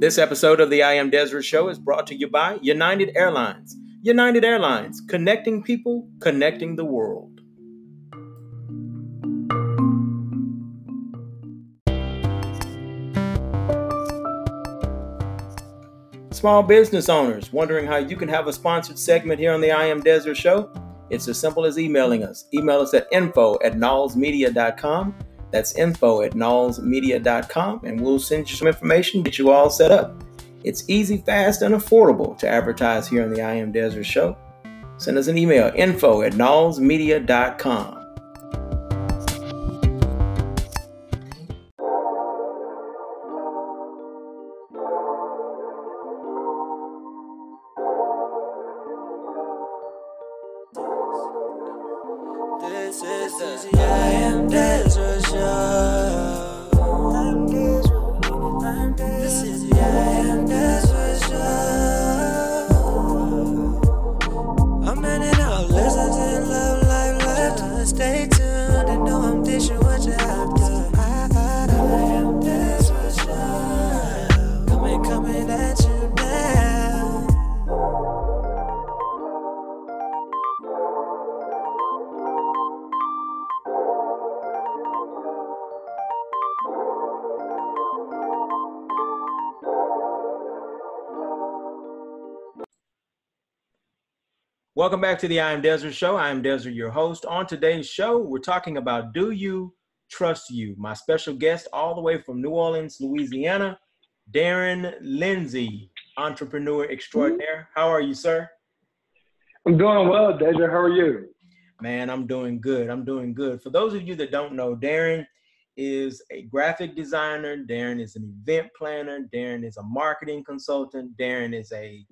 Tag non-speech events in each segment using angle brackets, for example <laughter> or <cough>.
This episode of the I Am Desra Show is brought to you by United Airlines. United Airlines, connecting people, connecting the world. Small business owners wondering how you can have a sponsored segment here on the I Am Desra Show? It's as simple as emailing us. Email us at info at nallsmedia.com. That's info at nallsmedia.com, and we'll send you some information, get you all set up. It's easy, fast, and affordable to advertise here on the I Am Desra Show. Send us an email, info at nallsmedia.com. out, listen to love, life. Stay tuned and know I'm dishing what you Welcome back to the I Am Desra Show. I am Desra, your host. On today's show, we're talking about Do You Trust You? My special guest, all the way from New Orleans, Louisiana, Derin Lindsey, entrepreneur extraordinaire. How are you, sir? I'm doing well, Desra. How are you? Man, I'm doing good. I'm doing good. For those of you that don't know, Derin is a graphic designer. Derin is an event planner. Derin is a marketing consultant. Derin is a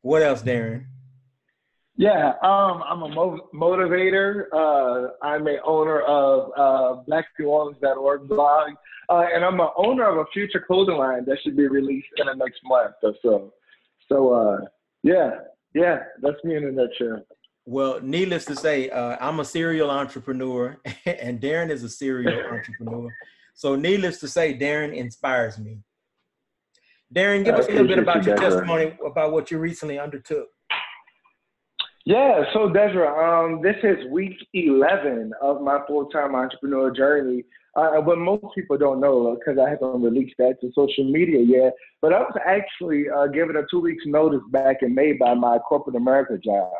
what else, Derin? Yeah, um, I'm a mo- motivator. Uh, I'm a owner of uh, BlackNewOrleans.org blog, uh, and I'm a owner of a future clothing line that should be released in the next month or so. So, uh, yeah, yeah, that's me in a nutshell. Well, needless to say, uh, I'm a serial entrepreneur, <laughs> and Derin is a serial <laughs> entrepreneur. So, needless to say, Derin inspires me. Derin, give us a little bit about you, your testimony about what you recently undertook. Yeah, so Desra, um, this is week 11 of my full-time entrepreneur journey. Uh, most people don't know, because I haven't released that to social media yet, but I was actually uh, given a two weeks notice back in May by my corporate America job,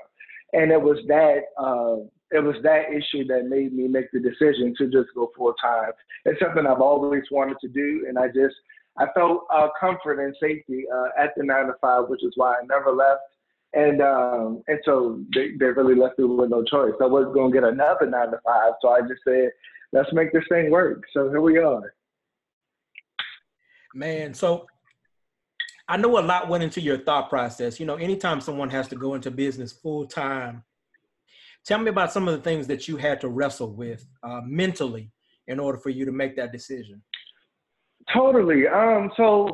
and it was that uh, it was that issue that made me make the decision to just go full time. It's something I've always wanted to do, and I just I felt uh, comfort and safety uh, at the nine to five, which is why I never left and um, and so they, they really left me with no choice. I wasn't going to get another nine to five, so I just said, let's make this thing work. So here we are. Man, so I know a lot went into your thought process. You know, anytime someone has to go into business full time, tell me about some of the things that you had to wrestle with uh, mentally in order for you to make that decision. Totally. Um. So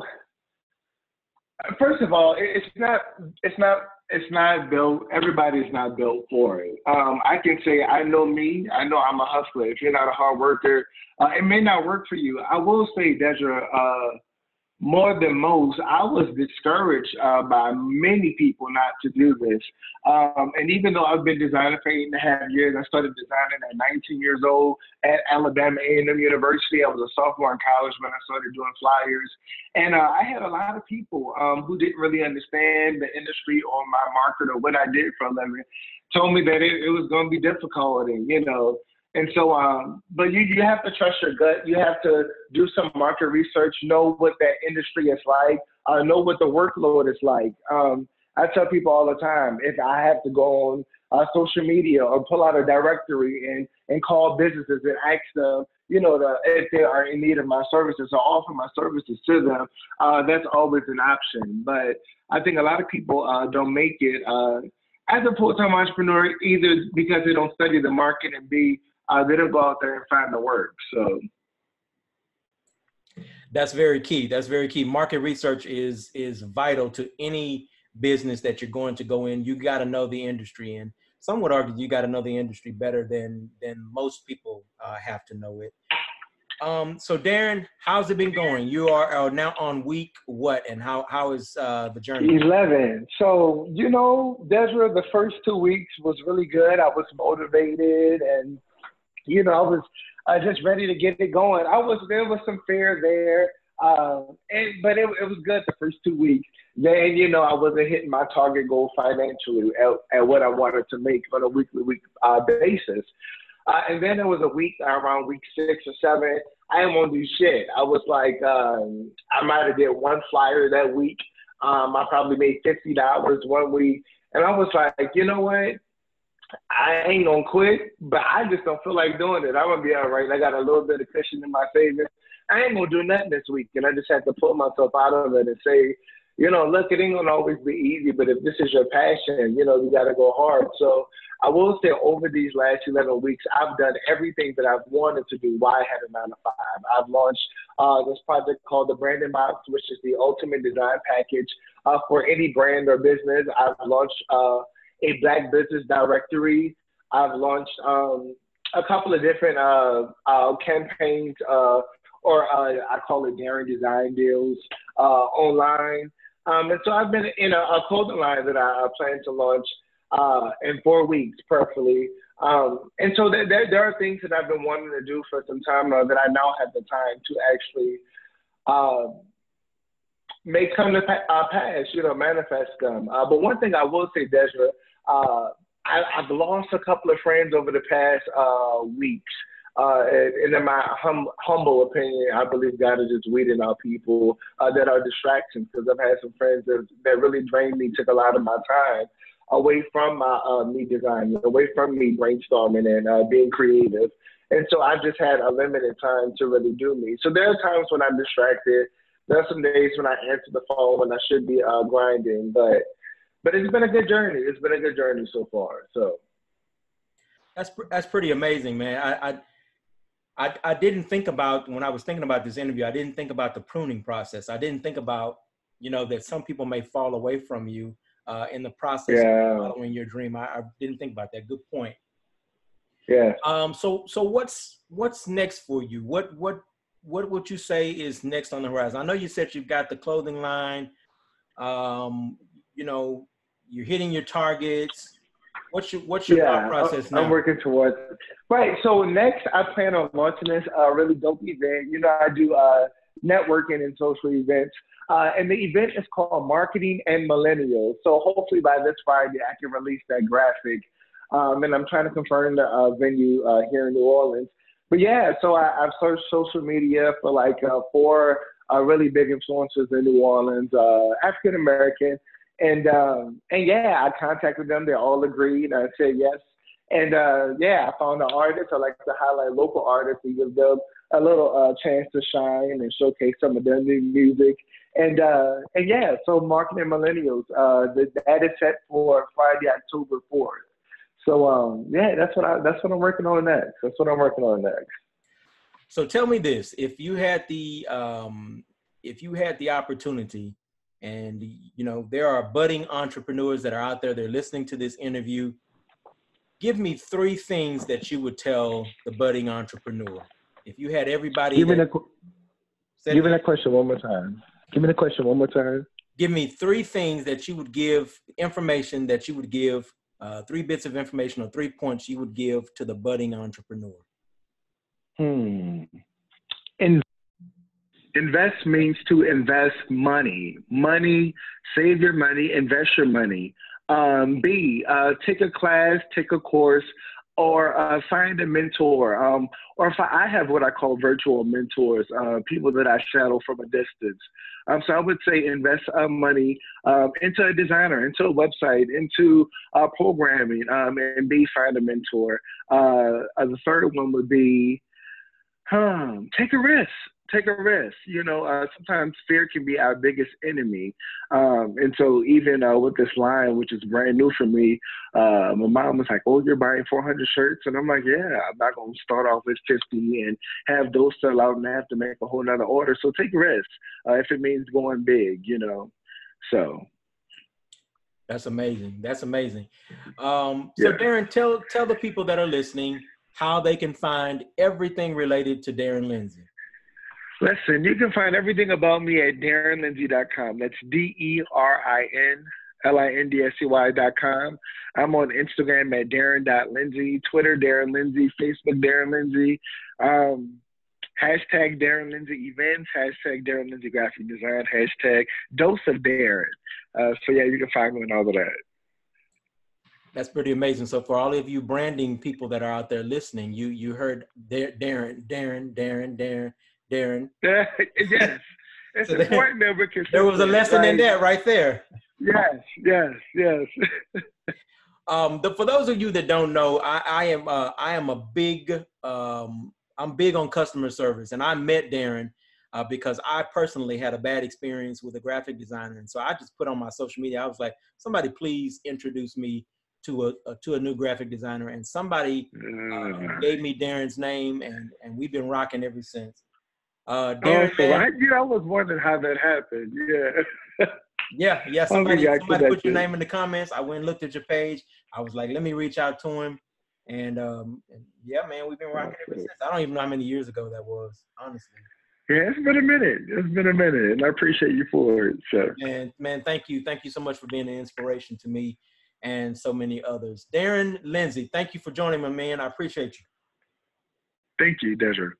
first of all, it's not. It's not. It's not built. Everybody's not built for it. Um. I can say I know me. I know I'm a hustler. If you're not a hard worker, uh, it may not work for you. I will say, Desra. Uh, more than most, I was discouraged uh, by many people not to do this. Um, and even though I've been designing for eight and a half years, I started designing at 19 years old at Alabama A&M University. I was a sophomore in college when I started doing flyers. And uh, I had a lot of people um, who didn't really understand the industry or my market or what I did for a living told me that it, it was going to be difficult and, you know, and so, um, but you, you have to trust your gut. You have to do some market research, know what that industry is like, uh, know what the workload is like. Um, I tell people all the time, if I have to go on uh, social media or pull out a directory and, and call businesses and ask them, you know, the, if they are in need of my services or offer my services to them, uh, that's always an option. But I think a lot of people uh, don't make it uh, as a full-time entrepreneur either because they don't study the market and B, they don't go out there and find the work. So That's very key. That's very key. Market research is is vital to any business that you're going to go in. You got to know the industry and some would argue you got to know the industry better than than most people uh, have to know it. Um, so Derin, how's it been going? You are, are now on week what, and how how is uh, the journey? Eleven. So you know, Desra, the first two weeks was really good. I was motivated, and you know, I was uh, just ready to get it going. I was there was some fear there, uh, and but it, it was good the first two weeks. Then you know, I wasn't hitting my target goal financially at, at what I wanted to make on a weekly week uh, basis. Uh, and then there was a week around week six or seven. I didn't want to do shit. I was like, um, I might have did one flyer that week. Um, I probably made fifty dollars one week, and I was like, you know what? I ain't gonna quit, but I just don't feel like doing it. I'm gonna be all right. I got a little bit of cushion in my savings. I ain't gonna do nothing this week, and I just had to pull myself out of it and say, you know, look, it ain't gonna always be easy, but if this is your passion, you know, you gotta go hard. So I will say over these last 11 weeks, I've done everything that I've wanted to do Why I had a nine to five. I've launched uh, this project called the Branding Box, which is the ultimate design package uh, for any brand or business. I've launched uh, a Black Business Directory. I've launched um, a couple of different uh, uh, campaigns, uh, or I call it daring Design Deals online. Um, and so I've been in a, a clothing line that I, plan to launch uh, in four weeks, perfectly. Um, and so there, there, there, are things that I've been wanting to do for some time now that I now have the time to actually uh, make come to uh, pass, you know, manifest them. Uh, but one thing I will say, Desra, uh, I, have lost a couple of friends over the past uh, weeks. Uh, and, in my hum, humble opinion, I believe God is just weeding out people uh, that are distractions because I've had some friends that, that really drained me, took a lot of my time away from my uh, me design, away from me brainstorming and uh, being creative. And so I've just had a limited time to really do me. So there are times when I'm distracted. There are some days when I answer the phone when I should be uh, grinding, but but it's been a good journey. It's been a good journey so far. So that's that's pretty amazing, man. I, I I, I didn't think about when I was thinking about this interview, I didn't think about the pruning process. I didn't think about, you know, that some people may fall away from you uh, in the process yeah. of following your dream. I, I, didn't think about that. Good point. Yeah. Um. So so what's what's next for you? What what what would you say is next on the horizon? I know you said you've got the clothing line. Um. You know, you're hitting your targets. What's your what's your yeah, thought process now? I'm working towards it. right. So next, I plan on launching this uh, really dope event. You know, I do uh, networking and social events, uh, and the event is called Marketing and Millennials. So hopefully by this Friday, I can release that graphic. Um, and I'm trying to confirm the uh, venue uh, here in New Orleans. But yeah, so I, have searched social media for like uh, four really big influencers in New Orleans, African American and um, and yeah, I contacted them. They all agreed. I said yes. And uh, yeah, I found an artist. I like to highlight local artists and give them a little uh, chance to shine and showcase some of their new music. And uh, and yeah, so marketing millennials. Uh, the, that is set for Friday, October fourth. So um, yeah, that's what I that's what I'm working on next. That's what I'm working on next. So tell me this: if you had the um, if you had the opportunity and you know, there are budding entrepreneurs that are out there, they're listening to this interview. Give me three things that you would tell the budding entrepreneur. If you had everybody Give, that, me, the, give me that question one more time. Give me the question one more time. Give me three things that you would give, information that you would give, uh, three bits of information or three points you would give to the budding entrepreneur. Hmm. In invest means to invest money. Money, save your money, invest your money. Um, B, uh, take a class, take a course, or uh, find a mentor. Um, or if I, I, have what I call virtual mentors, uh, people that I shadow from a distance. Um, so I would say invest uh, money um, into a designer, into a website, into uh, programming, um, and B, find a mentor. Uh, the third one would be, huh, take a risk take a risk. You know, uh, sometimes fear can be our biggest enemy. Um, and so even uh, with this line, which is brand new for me, uh, my mom was like, "Oh, you're buying 400 shirts," and I'm like, "Yeah, I'm not gonna start off with 50 and have those sell out and have to make a whole nother order. So take risks uh, if it means going big, you know." So. That's amazing. That's amazing. Um, so Yeah. Derin, tell tell the people that are listening how they can find everything related to Derin Lindsey. Listen, you can find everything about me at DerinLindsey.com. That's D E R I N L I N D S C Y.com. I'm on Instagram at Derin.Lindsay, Twitter Derin Lindsey, Facebook Derin Lindsey, um, hashtag Derin Lindsey events, hashtag Derin Lindsey graphic design, hashtag dose of Derin. Uh, so yeah, you can find me on all of that. That's pretty amazing. So for all of you branding people that are out there listening, you you heard Dar- Derin, Derin, Derin, Derin, Derin. <laughs> yes. It's So there- important that we're There was a lesson in that right there. Yes, yes, yes. <laughs> Um, the, for those of you that don't know, I, I am uh, I am a big um, I'm big on customer service, and I met Derin uh, because I personally had a bad experience with a graphic designer, and so I just put on my social media. I was like, somebody please introduce me to a, a to a new graphic designer, and somebody uh, gave me Derin's name, and and we've been rocking ever since. Uh, Oh, Derin, so I, yeah, I was wondering how that happened. Yeah. Yeah, yeah. Oh, Somebody, somebody put your name in the comments. I went and looked at your page. I was like, let me reach out to him. And, um, yeah, man, we've been rocking ever since. I don't even know how many years ago that was, honestly. Yeah, it's been a minute. It's been a minute, and I appreciate you for it. So, And man, thank you, thank you so much for being an inspiration to me and so many others. Derin Lindsey, thank you for joining me, man. I appreciate you. thank you, Desiree.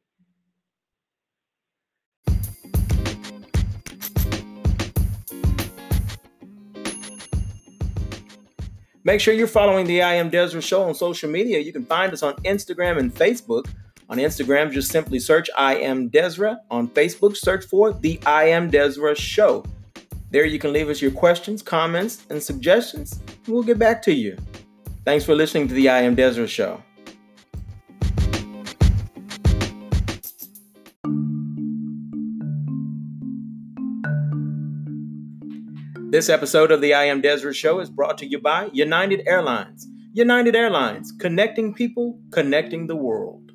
Make sure you're following the I Am Desra Show on social media. You can find us on Instagram and Facebook. On Instagram, just simply search I Am Desra. On Facebook, search for the I Am Desra Show. There you can leave us your questions, comments, and suggestions, and we'll get back to you. Thanks for listening to the I Am Desra Show. This episode of the I Am Desra Show is brought to you by United Airlines. United Airlines, connecting people, connecting the world.